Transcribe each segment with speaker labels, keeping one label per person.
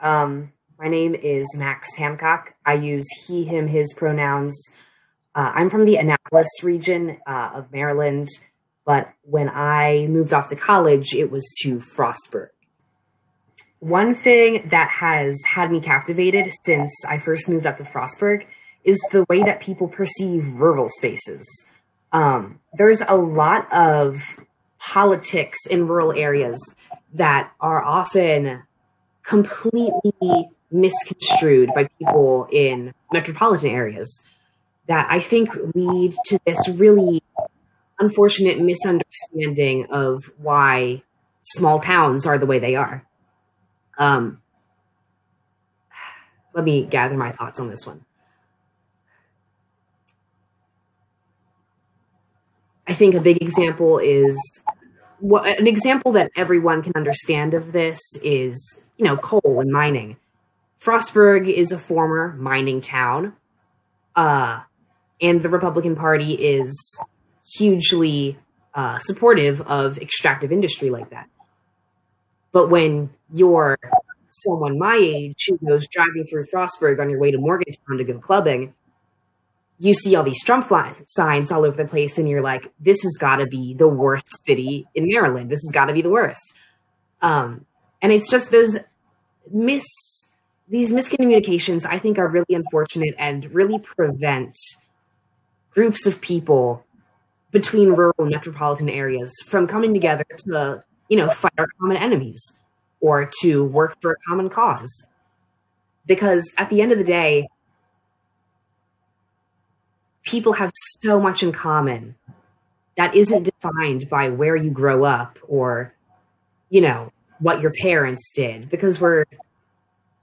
Speaker 1: Um, my name is Max Hancock. I use he, him, his pronouns. Uh, I'm from the Annapolis region uh, of Maryland, but when I moved off to college, it was to Frostburg. One thing that has had me captivated since I first moved up to Frostburg is the way that people perceive rural spaces. Um, there's a lot of politics in rural areas that are often completely misconstrued by people in metropolitan areas that I think lead to this really unfortunate misunderstanding of why small towns are the way they are. Um, let me gather my thoughts on this one. I think a big example is what an example that everyone can understand of this is, you know, coal and mining. Frostburg is a former mining town. Uh, and the Republican Party is hugely uh, supportive of extractive industry like that. But when you're someone my age who goes driving through Frostburg on your way to Morgantown to go clubbing, you see all these Trump signs all over the place, and you're like, "This has got to be the worst city in Maryland. This has got to be the worst." Um, and it's just those miss these miscommunications. I think are really unfortunate and really prevent groups of people between rural and metropolitan areas from coming together to, you know, fight our common enemies or to work for a common cause. Because at the end of the day, people have so much in common that isn't defined by where you grow up or you know what your parents did because we're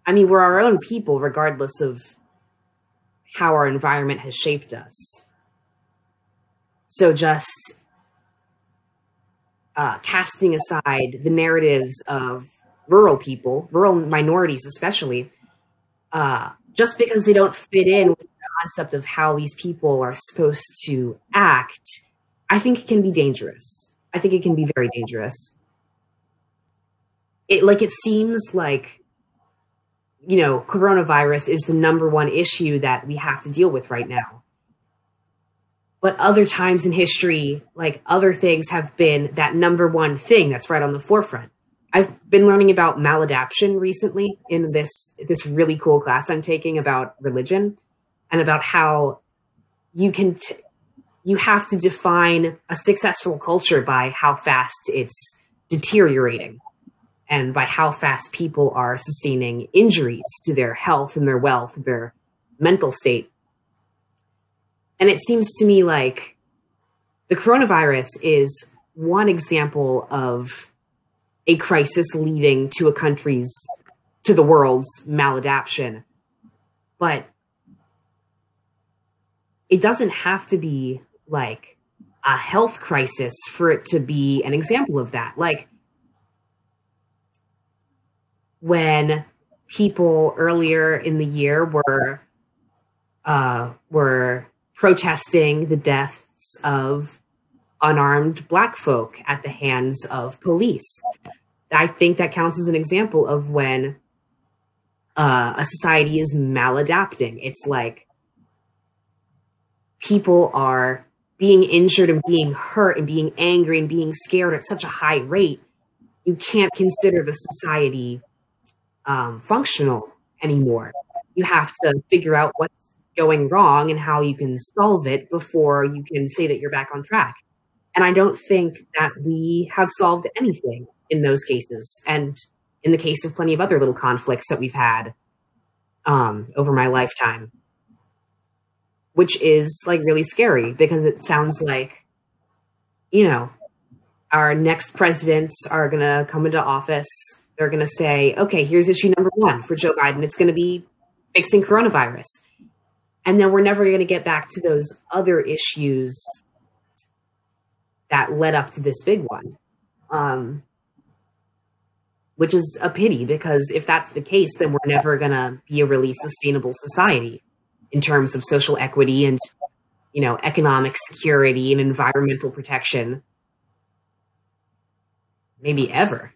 Speaker 1: i mean we're our own people regardless of how our environment has shaped us so just uh, casting aside the narratives of rural people rural minorities especially uh, just because they don't fit in with the concept of how these people are supposed to act, I think it can be dangerous. I think it can be very dangerous. It like it seems like you know, coronavirus is the number one issue that we have to deal with right now. But other times in history, like other things have been that number one thing that's right on the forefront. I've been learning about maladaption recently in this this really cool class I'm taking about religion and about how you can t- you have to define a successful culture by how fast it's deteriorating and by how fast people are sustaining injuries to their health and their wealth, their mental state. And it seems to me like the coronavirus is one example of a crisis leading to a country's to the world's maladaption but it doesn't have to be like a health crisis for it to be an example of that like when people earlier in the year were uh, were protesting the deaths of unarmed black folk at the hands of police. I think that counts as an example of when uh, a society is maladapting. It's like people are being injured and being hurt and being angry and being scared at such a high rate. You can't consider the society um, functional anymore. You have to figure out what's going wrong and how you can solve it before you can say that you're back on track. And I don't think that we have solved anything in those cases. And in the case of plenty of other little conflicts that we've had um, over my lifetime, which is like really scary because it sounds like, you know, our next presidents are going to come into office. They're going to say, okay, here's issue number one for Joe Biden. It's going to be fixing coronavirus. And then we're never going to get back to those other issues that led up to this big one. Um, which is a pity because if that's the case, then we're never going to be a really sustainable society in terms of social equity and, you know, economic security and environmental protection. Maybe ever.